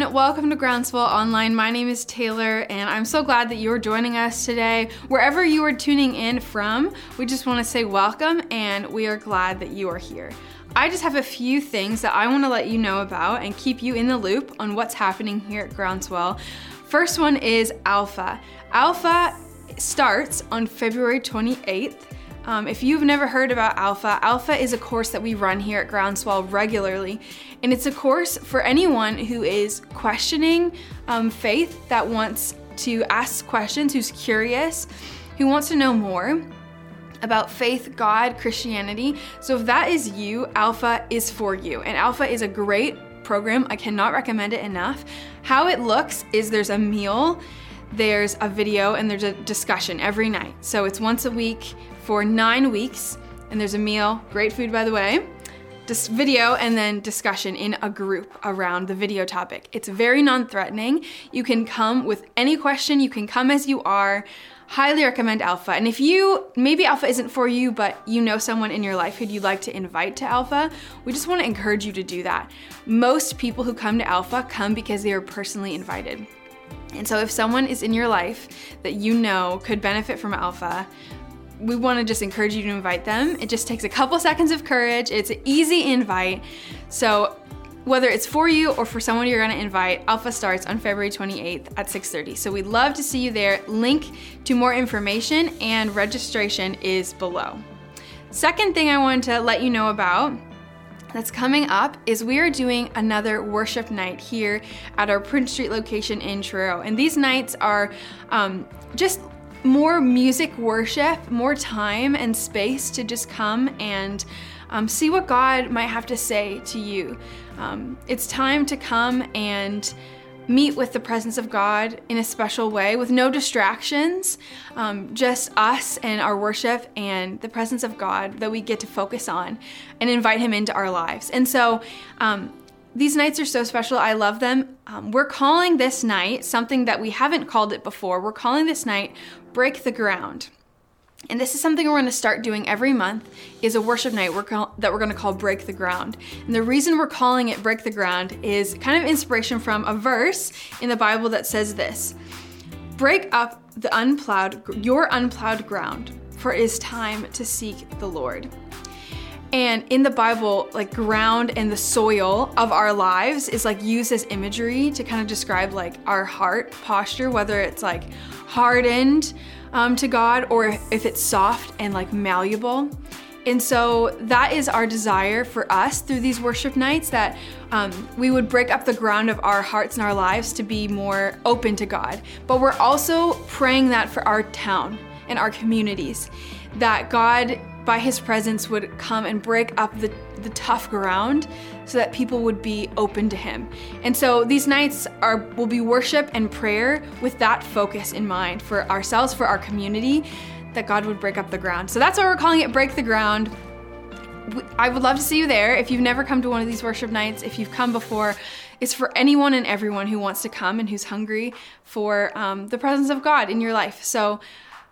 everyone. Welcome to Groundswell Online. My name is Taylor, and I'm so glad that you're joining us today. Wherever you are tuning in from, we just want to say welcome, and we are glad that you are here. I just have a few things that I want to let you know about and keep you in the loop on what's happening here at Groundswell. First one is Alpha. Alpha starts on February 28th. Um, if you've never heard about Alpha, Alpha is a course that we run here at Groundswell regularly. And it's a course for anyone who is questioning um, faith, that wants to ask questions, who's curious, who wants to know more about faith, God, Christianity. So if that is you, Alpha is for you. And Alpha is a great program. I cannot recommend it enough. How it looks is there's a meal, there's a video, and there's a discussion every night. So it's once a week for nine weeks, and there's a meal, great food by the way, this video, and then discussion in a group around the video topic. It's very non threatening. You can come with any question, you can come as you are. Highly recommend Alpha. And if you, maybe Alpha isn't for you, but you know someone in your life who you'd like to invite to Alpha, we just want to encourage you to do that. Most people who come to Alpha come because they are personally invited. And so if someone is in your life that you know could benefit from Alpha, we want to just encourage you to invite them. It just takes a couple seconds of courage. It's an easy invite. So whether it's for you or for someone you're going to invite, Alpha starts on February 28th at 6:30. So we'd love to see you there. Link to more information and registration is below. Second thing I wanted to let you know about that's coming up is we are doing another worship night here at our Prince Street location in Truro. And these nights are um, just more music worship, more time and space to just come and um, see what God might have to say to you. Um, it's time to come and meet with the presence of God in a special way with no distractions, um, just us and our worship and the presence of God that we get to focus on and invite Him into our lives. And so, um, these nights are so special. I love them. Um, we're calling this night something that we haven't called it before. We're calling this night Break the Ground. And this is something we're to start doing every month is a worship night we're call, that we're to call Break the Ground. And the reason we're calling it Break the Ground is kind of inspiration from a verse in the Bible that says this. Break up the unplowed your unplowed ground, for it is time to seek the Lord. And in the Bible, like ground and the soil of our lives is like used as imagery to kind of describe like our heart posture, whether it's like hardened um, to God or if it's soft and like malleable. And so that is our desire for us through these worship nights that um, we would break up the ground of our hearts and our lives to be more open to God. But we're also praying that for our town and our communities, that God by his presence would come and break up the, the tough ground so that people would be open to him. And so these nights are will be worship and prayer with that focus in mind for ourselves, for our community, that God would break up the ground. So that's why we're calling it Break the Ground. I would love to see you there. If you've never come to one of these worship nights, if you've come before, it's for anyone and everyone who wants to come and who's hungry for um, the presence of God in your life. So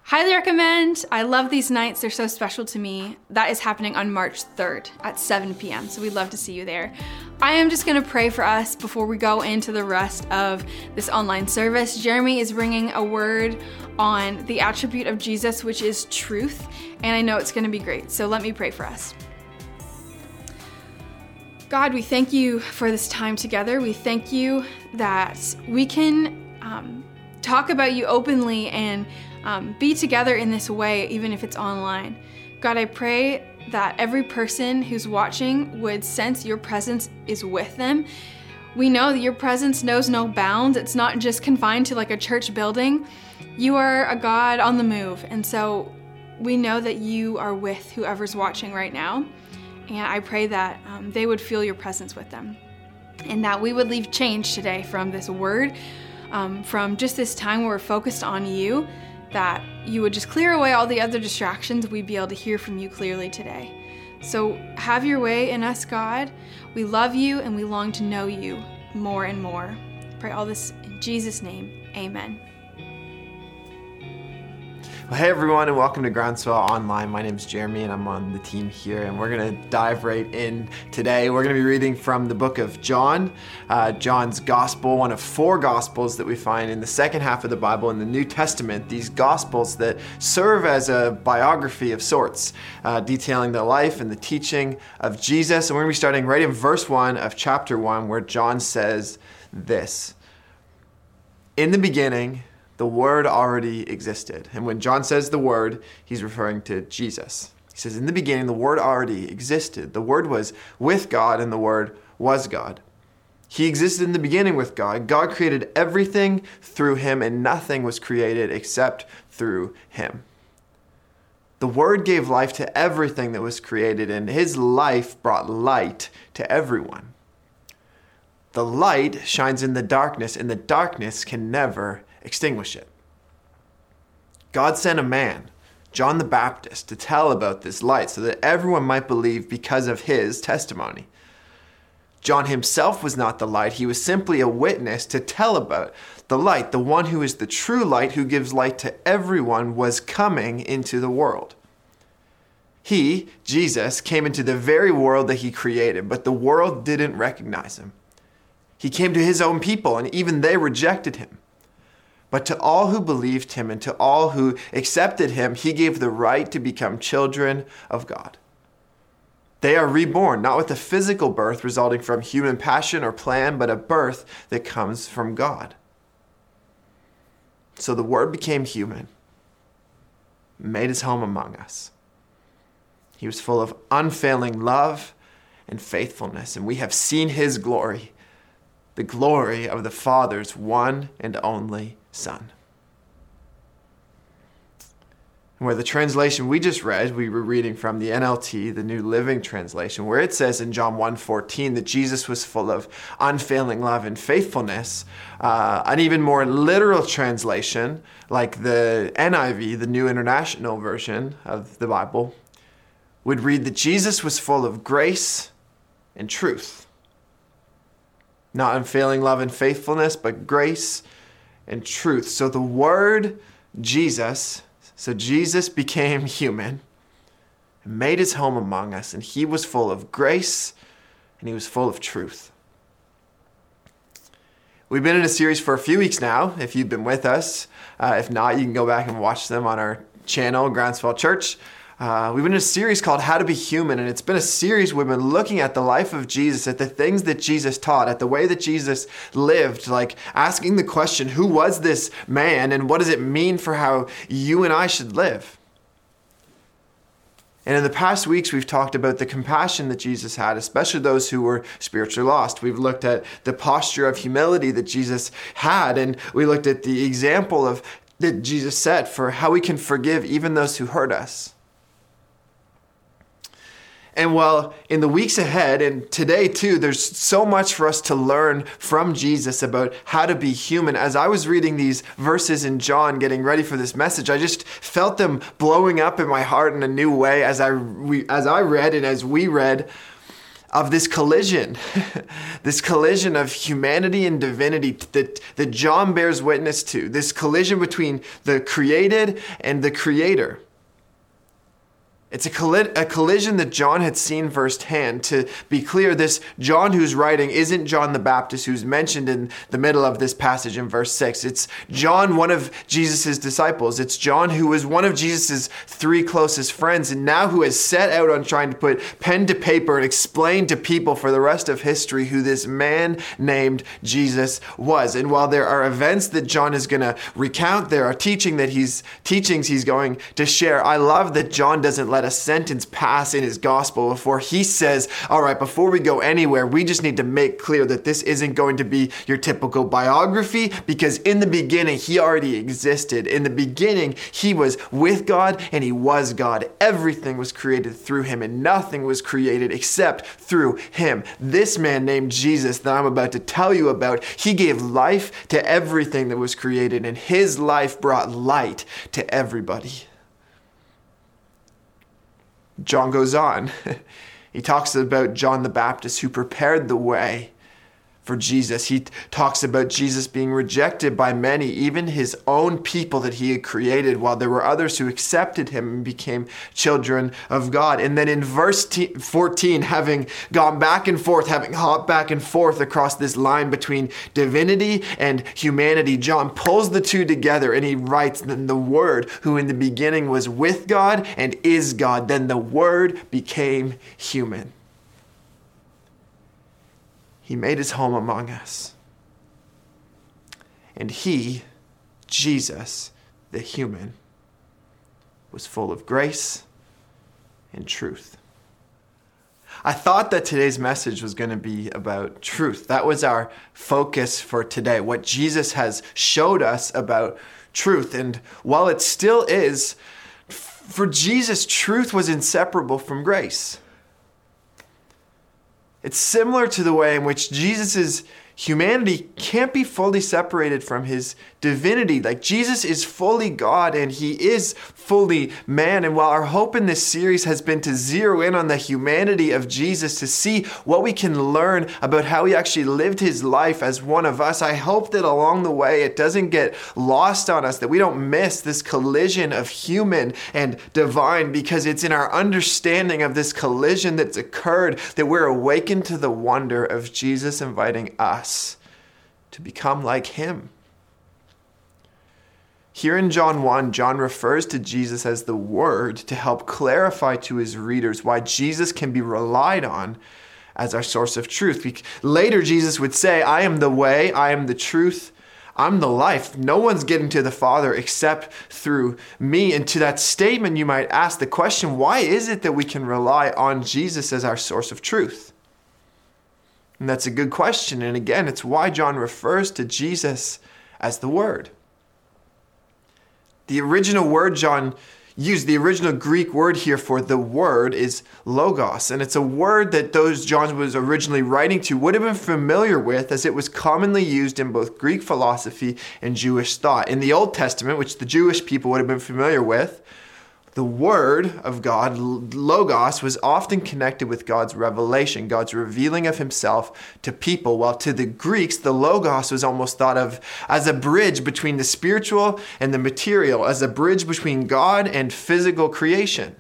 Highly recommend. I love these nights. They're so special to me. That is happening on March 3rd at 7 p.m. So we'd love to see you there. I am just going to pray for us before we go into the rest of this online service. Jeremy is bringing a word on the attribute of Jesus, which is truth. And I know it's going to be great. So let me pray for us. God, we thank you for this time together. We thank you that we can um, talk about you openly and um, be together in this way, even if it's online. God, I pray that every person who's watching would sense your presence is with them. We know that your presence knows no bounds. It's not just confined to like a church building. You are a God on the move. And so we know that you are with whoever's watching right now. And I pray that um, they would feel your presence with them. And that we would leave change today from this word, um, from just this time where we're focused on you that you would just clear away all the other distractions, we'd be able to hear from you clearly today. So have your way in us, God. We love you and we long to know you more and more. Pray all this in Jesus' name. Amen. Well, hey everyone, and welcome to Groundswell Online. My name is Jeremy, and I'm on the team here, and we're going to dive right in today. We're going to be reading from the book of John, uh, John's Gospel, one of four Gospels that we find in the second half of the Bible in the New Testament. These Gospels that serve as a biography of sorts, uh, detailing the life and the teaching of Jesus. And we're going to be starting right in verse 1 of chapter 1, where John says this In the beginning, the Word already existed. And when John says the Word, he's referring to Jesus. He says, In the beginning, the Word already existed. The Word was with God, and the Word was God. He existed in the beginning with God. God created everything through him, and nothing was created except through him. The Word gave life to everything that was created, and his life brought light to everyone. The light shines in the darkness, and the darkness can never extinguish it. God sent a man, John the Baptist, to tell about this light so that everyone might believe because of his testimony. John himself was not the light, he was simply a witness to tell about the light. The one who is the true light, who gives light to everyone, was coming into the world. He, Jesus, came into the very world that he created, but the world didn't recognize him. He came to his own people, and even they rejected him. But to all who believed him and to all who accepted him, he gave the right to become children of God. They are reborn, not with a physical birth resulting from human passion or plan, but a birth that comes from God. So the Word became human, made his home among us. He was full of unfailing love and faithfulness, and we have seen his glory, the glory of the Father's one and only Son. Where the translation we just read, we were reading from the NLT, the New Living Translation, where it says in John 1:14 that Jesus was full of unfailing love and faithfulness. Uh, an even more literal translation, like the NIV, the New International Version of the Bible, would read that Jesus was full of grace and truth. Not unfailing love and faithfulness, but grace and truth. So the Word, Jesus, so Jesus became human and made his home among us, and he was full of grace and he was full of truth. We've been in a series for a few weeks now, if you've been with us. Uh, if not, you can go back and watch them on our channel, Groundswell Church. Uh, we've been in a series called How to Be Human, and it's been a series we've been looking at the life of Jesus, at the things that Jesus taught, at the way that Jesus lived, like asking the question, who was this man, and what does it mean for how you and I should live? And in the past weeks, we've talked about the compassion that Jesus had, especially those who were spiritually lost. We've looked at the posture of humility that Jesus had, and we looked at the example of that Jesus set for how we can forgive even those who hurt us. And while in the weeks ahead and today too, there's so much for us to learn from Jesus about how to be human. As I was reading these verses in John, getting ready for this message, I just felt them blowing up in my heart in a new way as I, we, as I read and as we read of this collision, this collision of humanity and divinity that, that John bears witness to, this collision between the created and the creator. It's a, colli- a, collision that John had seen firsthand. To be clear, this John who's writing isn't John the Baptist who's mentioned in the middle of this passage in verse 6. It's John, one of Jesus' disciples. It's John who was one of Jesus' three closest friends and now who has set out on trying to put pen to paper and explain to people for the rest of history who this man named Jesus was. And while there are events that John is going to recount, there are teaching that he's teachings he's going to share. I love that John doesn't let a sentence pass in his gospel before he says, All right, before we go anywhere, we just need to make clear that this isn't going to be your typical biography because in the beginning, he already existed. In the beginning, he was with God and he was God. Everything was created through him and nothing was created except through him. This man named Jesus that I'm about to tell you about, he gave life to everything that was created and his life brought light to everybody. John goes on. he talks about John the Baptist who prepared the way for Jesus. He talks about Jesus being rejected by many, even his own people that he had created, while there were others who accepted him and became children of God. And then in verse 14, having gone back and forth, having hopped back and forth across this line between divinity and humanity, John pulls the two together and he writes, Then the Word, who in the beginning was with God and is God, then the Word became human. He made his home among us. And he, Jesus, the human, was full of grace and truth. I thought that today's message was going to be about truth. That was our focus for today, what Jesus has showed us about truth. And while it still is, for Jesus, truth was inseparable from grace. It's similar to the way in which Jesus' humanity can't be fully separated from his divinity. Like Jesus is fully God and he is fully man. And while our hope in this series has been to zero in on the humanity of Jesus, to see what we can learn about how he actually lived his life as one of us, I hope that along the way it doesn't get lost on us, that we don't miss this collision of human and divine, because it's in our understanding of this collision that's occurred that we're awakened to the wonder of Jesus inviting us to become like him. Here in John 1, John refers to Jesus as the Word to help clarify to his readers why Jesus can be relied on as our source of truth. Later, Jesus would say, I am the way, I am the truth, I'm the life. No one's getting to the Father except through me. And to that statement, you might ask the question why is it that we can rely on Jesus as our source of truth? And that's a good question. And again, it's why John refers to Jesus as the Word. The original word John used, the original Greek word here for the word is logos. And it's a word that those John was originally writing to would have been familiar with as it was commonly used in both Greek philosophy and Jewish thought. In the Old Testament, which the Jewish people would have been familiar with, the Word of God, Logos, was often connected with God's revelation, God's revealing of Himself to people, while to the Greeks, the Logos was almost thought of as a bridge between the spiritual and the material, as a bridge between God and physical creation.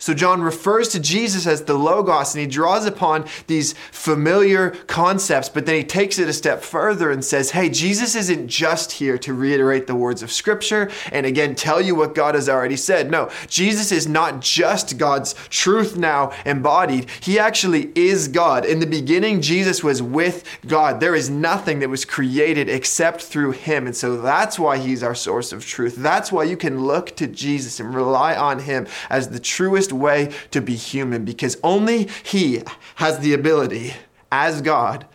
So John refers to Jesus as the Logos and he draws upon these familiar concepts, but then he takes it a step further and says, hey, Jesus isn't just here to reiterate the words of Scripture and again tell you what God has already said. No, Jesus is not just God's truth now embodied, he actually is God. In the beginning, Jesus was with God. There is nothing that was created except through him. And so that's why he's our source of truth. That's why you can look to Jesus and rely on him as the truest way to be human because only He has the ability, as God,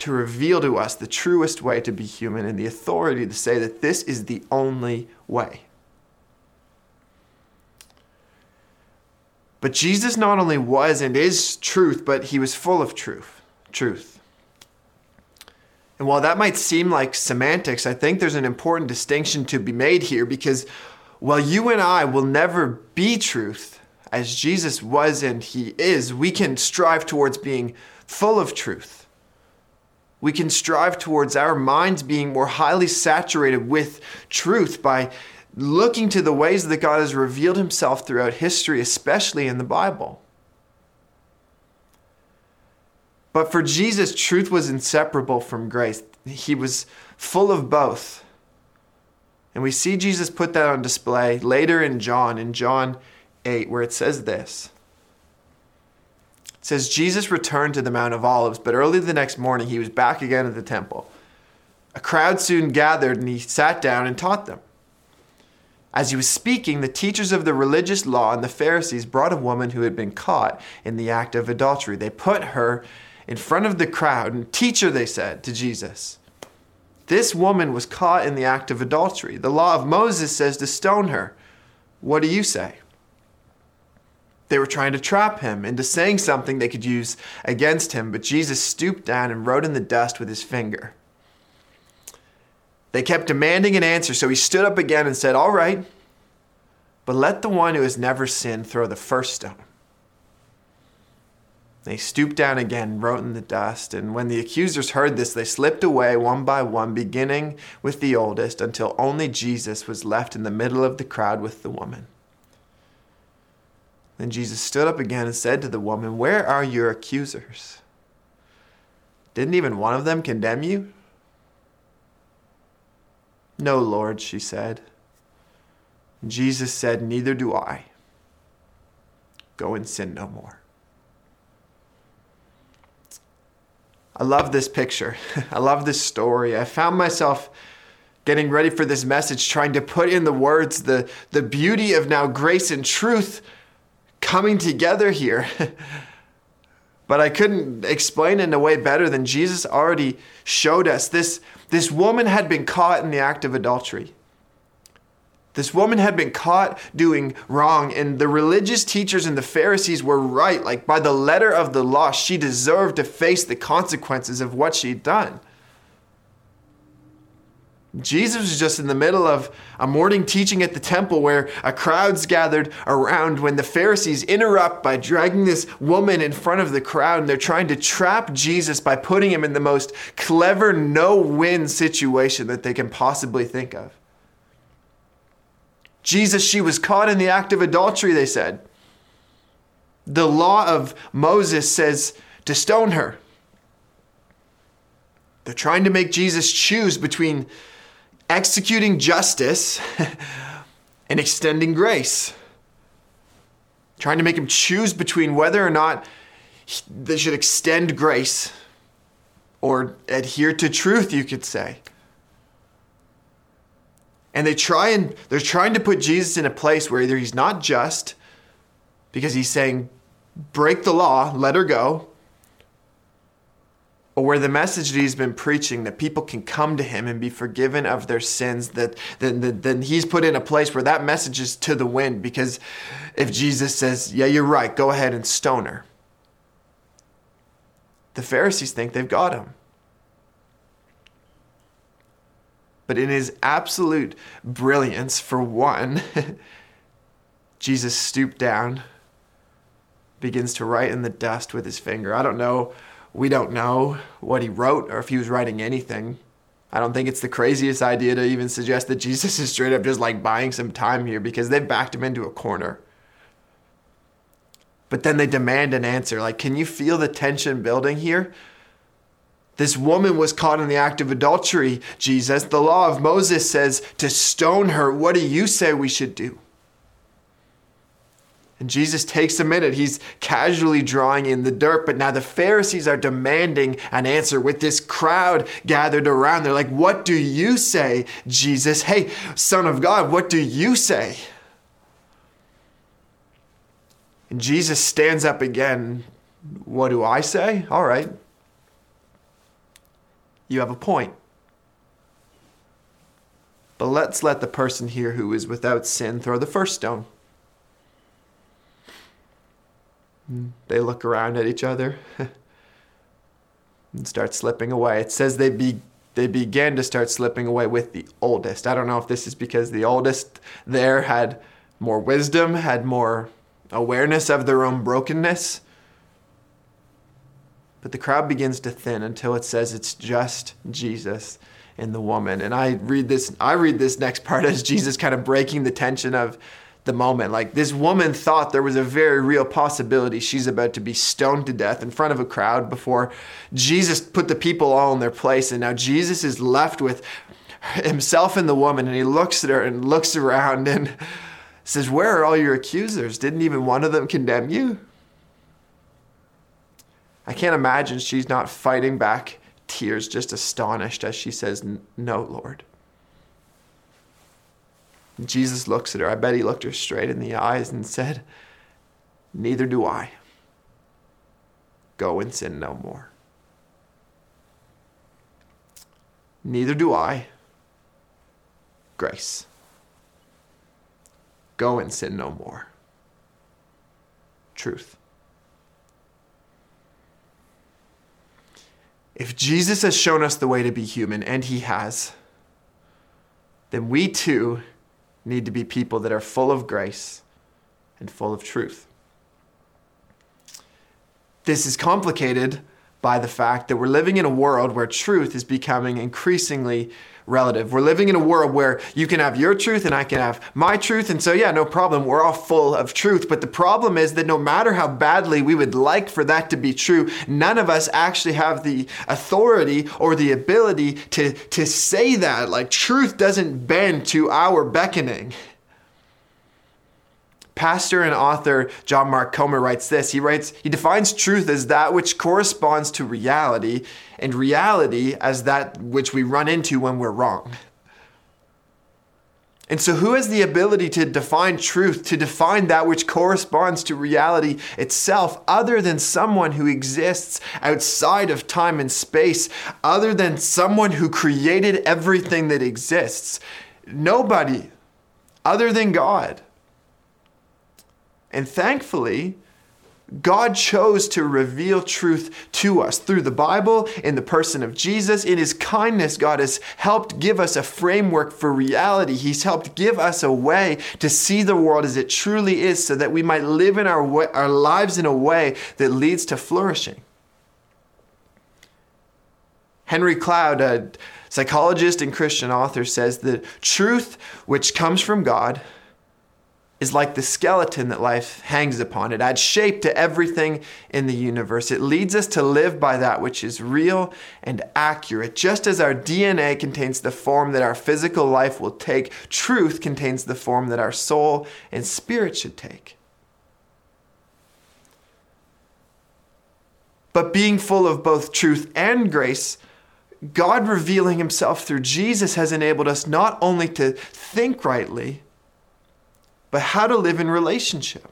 to reveal to us the truest way to be human and the authority to say that this is the only way. But Jesus not only was and is truth, but he was full of truth. Truth. And while that might seem like semantics, I think there's an important distinction to be made here because while you and I will never be truth, as Jesus was and he is, we can strive towards being full of truth. We can strive towards our minds being more highly saturated with truth by looking to the ways that God has revealed himself throughout history, especially in the Bible. But for Jesus, truth was inseparable from grace. He was full of both. And we see Jesus put that on display later in John. In John 8, where it says this. It says, Jesus returned to the Mount of Olives, but early the next morning he was back again at the temple. A crowd soon gathered, and he sat down and taught them. As he was speaking, the teachers of the religious law and the Pharisees brought a woman who had been caught in the act of adultery. They put her in front of the crowd, and Teacher, they said to Jesus, this woman was caught in the act of adultery. The law of Moses says to stone her. What do you say? They were trying to trap him into saying something they could use against him, but Jesus stooped down and wrote in the dust with his finger. They kept demanding an answer, so he stood up again and said, All right, but let the one who has never sinned throw the first stone. They stooped down again, wrote in the dust, and when the accusers heard this, they slipped away one by one, beginning with the oldest, until only Jesus was left in the middle of the crowd with the woman. Then Jesus stood up again and said to the woman, Where are your accusers? Didn't even one of them condemn you? No, Lord, she said. Jesus said, Neither do I. Go and sin no more. I love this picture. I love this story. I found myself getting ready for this message, trying to put in the words the, the beauty of now grace and truth coming together here. but I couldn't explain it in a way better than Jesus already showed us. This, this woman had been caught in the act of adultery. This woman had been caught doing wrong, and the religious teachers and the Pharisees were right. Like, by the letter of the law, she deserved to face the consequences of what she'd done. Jesus was just in the middle of a morning teaching at the temple where a crowd's gathered around when the Pharisees interrupt by dragging this woman in front of the crowd and they're trying to trap Jesus by putting him in the most clever no win situation that they can possibly think of. Jesus, she was caught in the act of adultery, they said. The law of Moses says to stone her. They're trying to make Jesus choose between executing justice and extending grace. Trying to make him choose between whether or not they should extend grace or adhere to truth, you could say. And they try and they're trying to put Jesus in a place where either he's not just because he's saying, break the law, let her go, or where the message that he's been preaching that people can come to him and be forgiven of their sins that then, he's put in a place where that message is to the wind. Because if jesus says yeah you're right go ahead and stone her the pharisees think they've got him. But in his absolute brilliance for one jesus stooped down begins to write in the dust with his finger. I don't know we don't know what he wrote or if he was writing anything. I don't think it's the craziest idea to even suggest that Jesus is straight up just like buying some time here because they've backed him into a corner. But then they demand an answer. Like, can you feel the tension building here? This woman was caught in the act of adultery, Jesus. The law of Moses says to stone her. What do you say we should do? And Jesus takes a minute. He's casually drawing in the dirt, but now the Pharisees are demanding an answer with this crowd gathered around. They're like, What do you say, Jesus? Hey, Son of God, what do you say? And Jesus stands up again. What do I say? All right. You have a point. But let's let the person here who is without sin throw the first stone. They look around at each other and start slipping away. It says they be they began to start slipping away with the oldest. I don't know if this is because the oldest there had more wisdom, had more awareness of their own brokenness. But the crowd begins to thin until it says it's just Jesus and the woman. And I read this I read this next part as Jesus kind of breaking the tension of the moment. Like this woman thought there was a very real possibility she's about to be stoned to death in front of a crowd before Jesus put the people all in their place. And now Jesus is left with himself and the woman, and he looks at her and looks around and says, Where are all your accusers? Didn't even one of them condemn you? I can't imagine she's not fighting back tears, just astonished as she says, No, Lord. Jesus looks at her. I bet he looked her straight in the eyes and said, Neither do I. Go and sin no more. Neither do I. Grace. Go and sin no more. Truth. If Jesus has shown us the way to be human, and he has, then we too need to be people that are full of grace and full of truth. this is complicated by the fact that we're living in a world where truth is becoming increasingly relative. We're living in a world where you can have your truth and I can have my truth. And so, yeah, no problem. We're all full of truth. But the problem is that no matter how badly we would like for that to be true, none of us actually have the authority or the ability to, to say that. Like, truth doesn't bend to our beckoning. Pastor and author John Mark Comer writes this. He writes, he defines truth as that which corresponds to reality, and reality as that which we run into when we're wrong. And so, who has the ability to define truth, to define that which corresponds to reality itself, other than someone who exists outside of time and space, other than someone who created everything that exists? Nobody other than God. And thankfully, God chose to reveal truth to us through the Bible, in the person of Jesus. In His kindness, God has helped give us a framework for reality. He's helped give us a way to see the world as it truly is so that we might live in our, way, our lives in a way that leads to flourishing. Henry Cloud, a psychologist and Christian author, says that truth which comes from God is like the skeleton that life hangs upon. It adds shape to everything in the universe. It leads us to live by that which is real and accurate. Just as our DNA contains the form that our physical life will take, truth contains the form that our soul and spirit should take. But being full of both truth and grace, God revealing himself through Jesus has enabled us not only to think rightly, but how to live in relationship.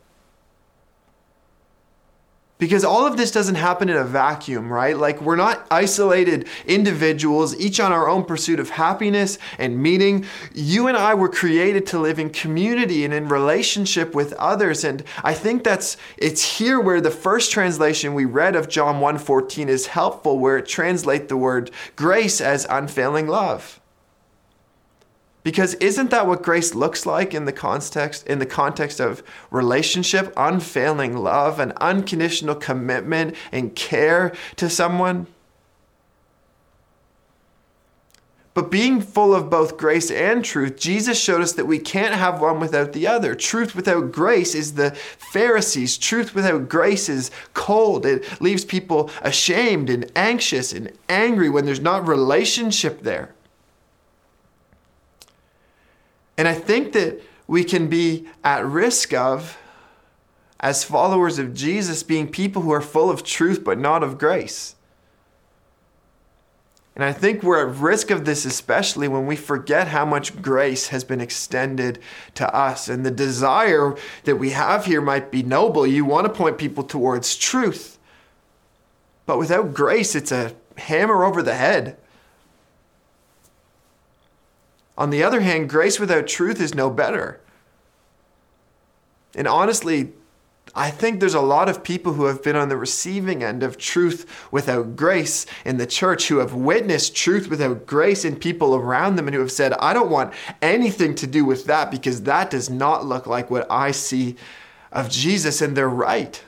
Because all of this doesn't happen in a vacuum, right? Like, we're not isolated individuals, each on our own pursuit of happiness and meaning. You and I were created to live in community and in relationship with others. And I think that's, it's here where the first translation we read of John 1.14 is helpful, where it translates the word grace as unfailing love. Because isn't that what grace looks like in the context in the context of relationship, unfailing love, and unconditional commitment and care to someone? But being full of both grace and truth, Jesus showed us that we can't have one without the other. Truth without grace is the Pharisees. Truth without grace is cold. It leaves people ashamed and anxious and angry when there's not relationship there. And I think that we can be at risk of, as followers of Jesus, being people who are full of truth but not of grace. And I think we're at risk of this, especially when we forget how much grace has been extended to us. And the desire that we have here might be noble. You want to point people towards truth. But without grace, it's a hammer over the head. On the other hand, grace without truth is no better. And honestly, I think there's a lot of people who have been on the receiving end of truth without grace in the church, who have witnessed truth without grace in people around them, and who have said, I don't want anything to do with that because that does not look like what I see of Jesus. And they're right.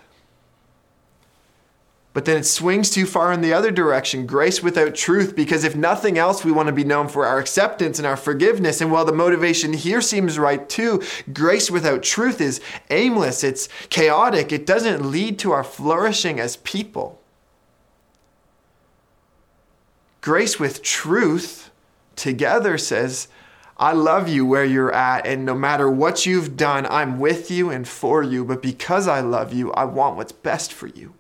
But then it swings too far in the other direction grace without truth, because if nothing else, we want to be known for our acceptance and our forgiveness. And while the motivation here seems right too, grace without truth is aimless, it's chaotic, it doesn't lead to our flourishing as people. Grace with truth together says, I love you where you're at, and no matter what you've done, I'm with you and for you. But because I love you, I want what's best for you.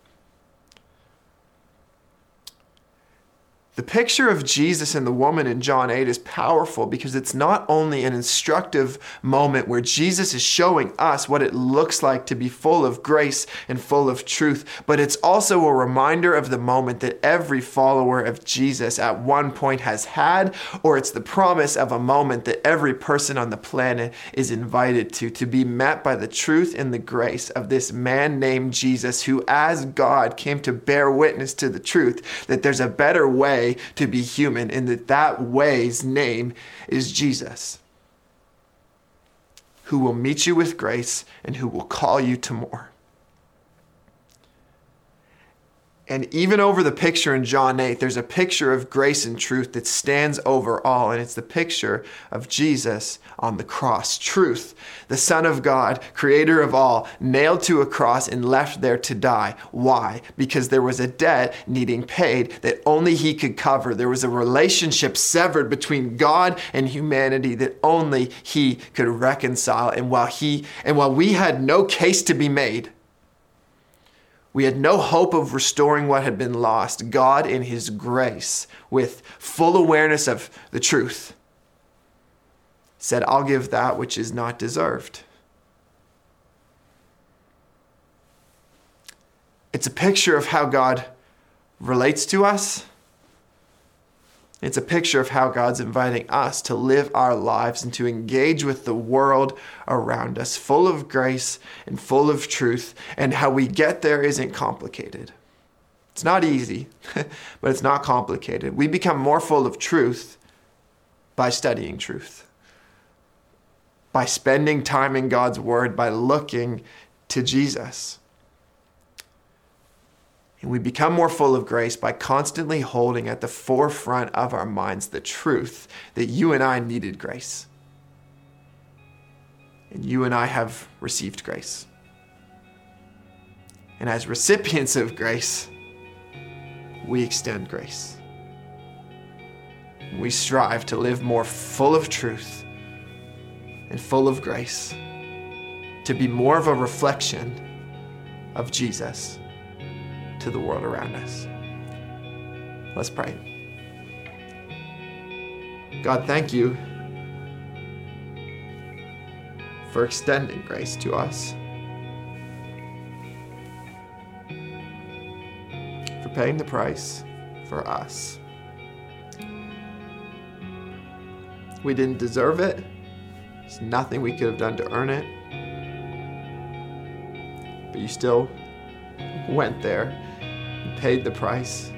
The picture of Jesus and the woman in John 8 is powerful because it's not only an instructive moment where Jesus is showing us what it looks like to be full of grace and full of truth, but it's also a reminder of the moment that every follower of Jesus at one point has had, or it's the promise of a moment that every person on the planet is invited to, to be met by the truth and the grace of this man named Jesus, who as God came to bear witness to the truth that there's a better way way to be human, and that that way's name is Jesus, who will meet you with grace and who will call you to more. And even over the picture in John 8, there's a picture of grace and truth that stands over all. And it's the picture of Jesus on the cross. Truth, the Son of God, creator of all, nailed to a cross and left there to die. Why? Because there was a debt needing paid that only he could cover. There was a relationship severed between God and humanity that only he could reconcile. And while he and while we had no case to be made, we had no hope of restoring what had been lost. God, in His grace, with full awareness of the truth, said, I'll give that which is not deserved. It's a picture of how God relates to us it's a picture of how God's inviting us to live our lives and to engage with the world around us, full of grace and full of truth. And how we get there isn't complicated. It's not easy, but it's not complicated. We become more full of truth by studying truth, by spending time in God's Word, by looking to Jesus. And we become more full of grace by constantly holding at the forefront of our minds the truth that you and I needed grace. And you and I have received grace. And as recipients of grace, we extend grace. We strive to live more full of truth and full of grace, to be more of a reflection of Jesus to the world around us. Let's pray. God, thank you for extending grace to us, for paying the price for us. We didn't deserve it. There's nothing we could have done to earn it. But you still went there paid the price.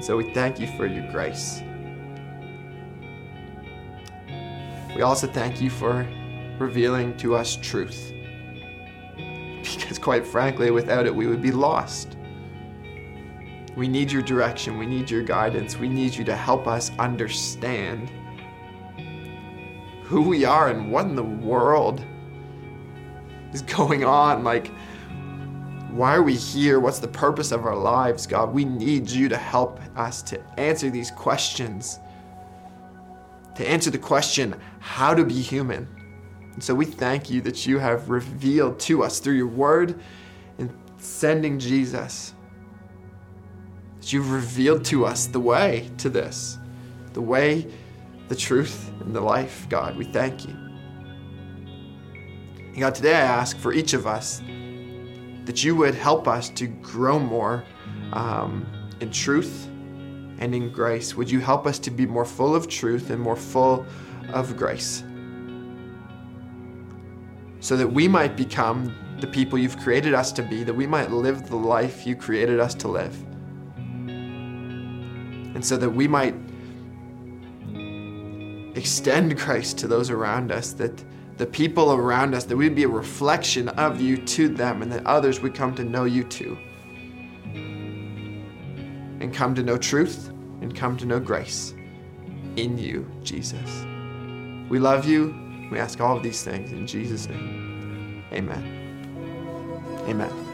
So we thank you for your grace. We also thank you for revealing to us truth. Because, quite frankly, without it, we would be lost. We need your direction. We need your guidance. We need you to help us understand who we are and what in the world is going on. Like, why are we here? What's the purpose of our lives, God? We need you to help us to answer these questions. To answer the question, how to be human. And so we thank you that you have revealed to us through your word and sending Jesus. That you've revealed to us the way to this, the way, the truth, and the life, God. We thank you. And God, today I ask for each of us that you would help us to grow more um, in truth and in grace. Would you help us to be more full of truth and more full of grace? So that we might become the people you've created us to be, that we might live the life you created us to live. And so that we might extend grace to those around us, that the people around us, that we'd be a reflection of you to them, and that others would come to know you too. And come to know truth and come to know grace in you, Jesus. We love you. We ask all of these things in Jesus' name. Amen. Amen.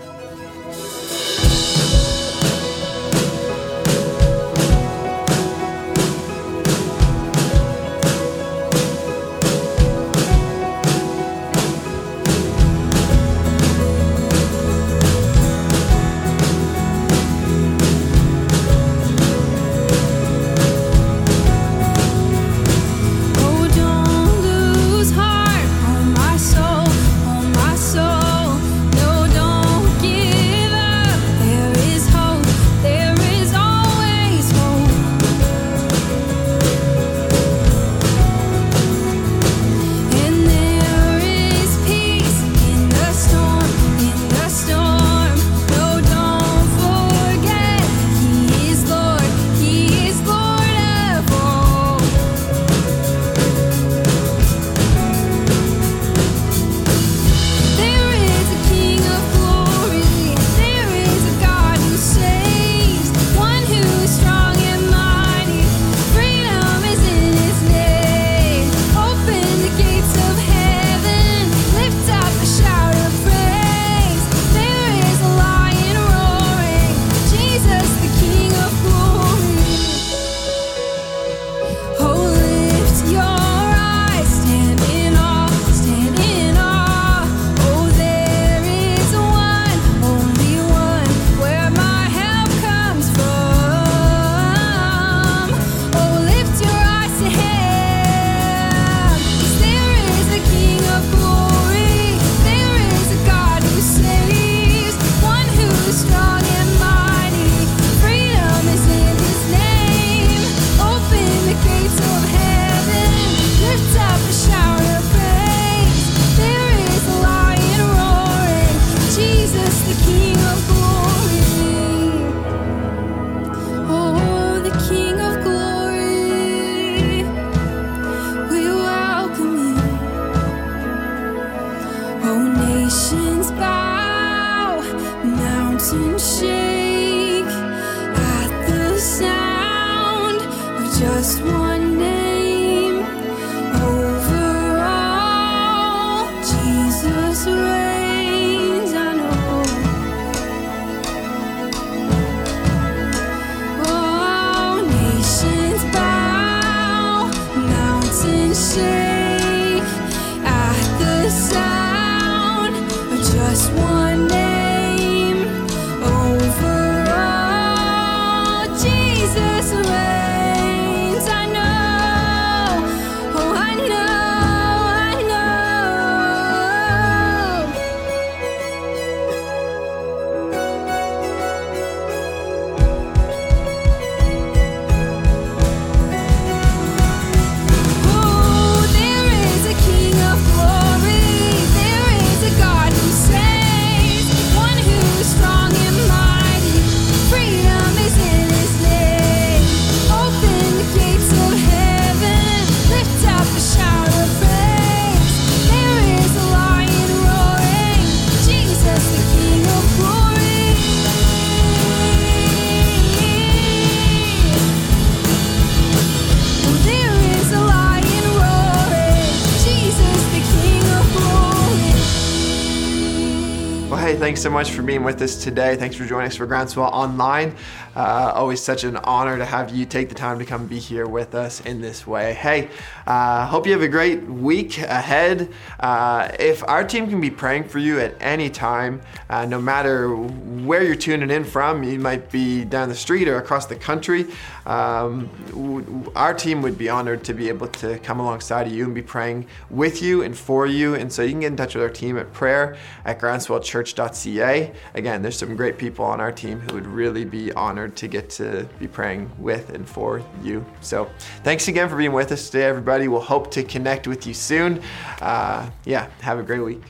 Thanks so much for being with us today. Thanks for joining us for Groundswell Online. Uh, always such an honor to have you take the time to come be here with us in this way. Hey, uh, hope you have a great week ahead. Uh, if our team can be praying for you at any time, uh, no matter where you're tuning in from, you might be down the street or across the country, um, w- our team would be honored to be able to come alongside of you and be praying with you and for you. And so you can get in touch with our team at prayer at groundswellchurch.ca. Again, there's some great people on our team who would really be honored to get to be praying with and for you. So thanks again for being with us today, everybody. We'll hope to connect with you soon. Uh, yeah, have a great week.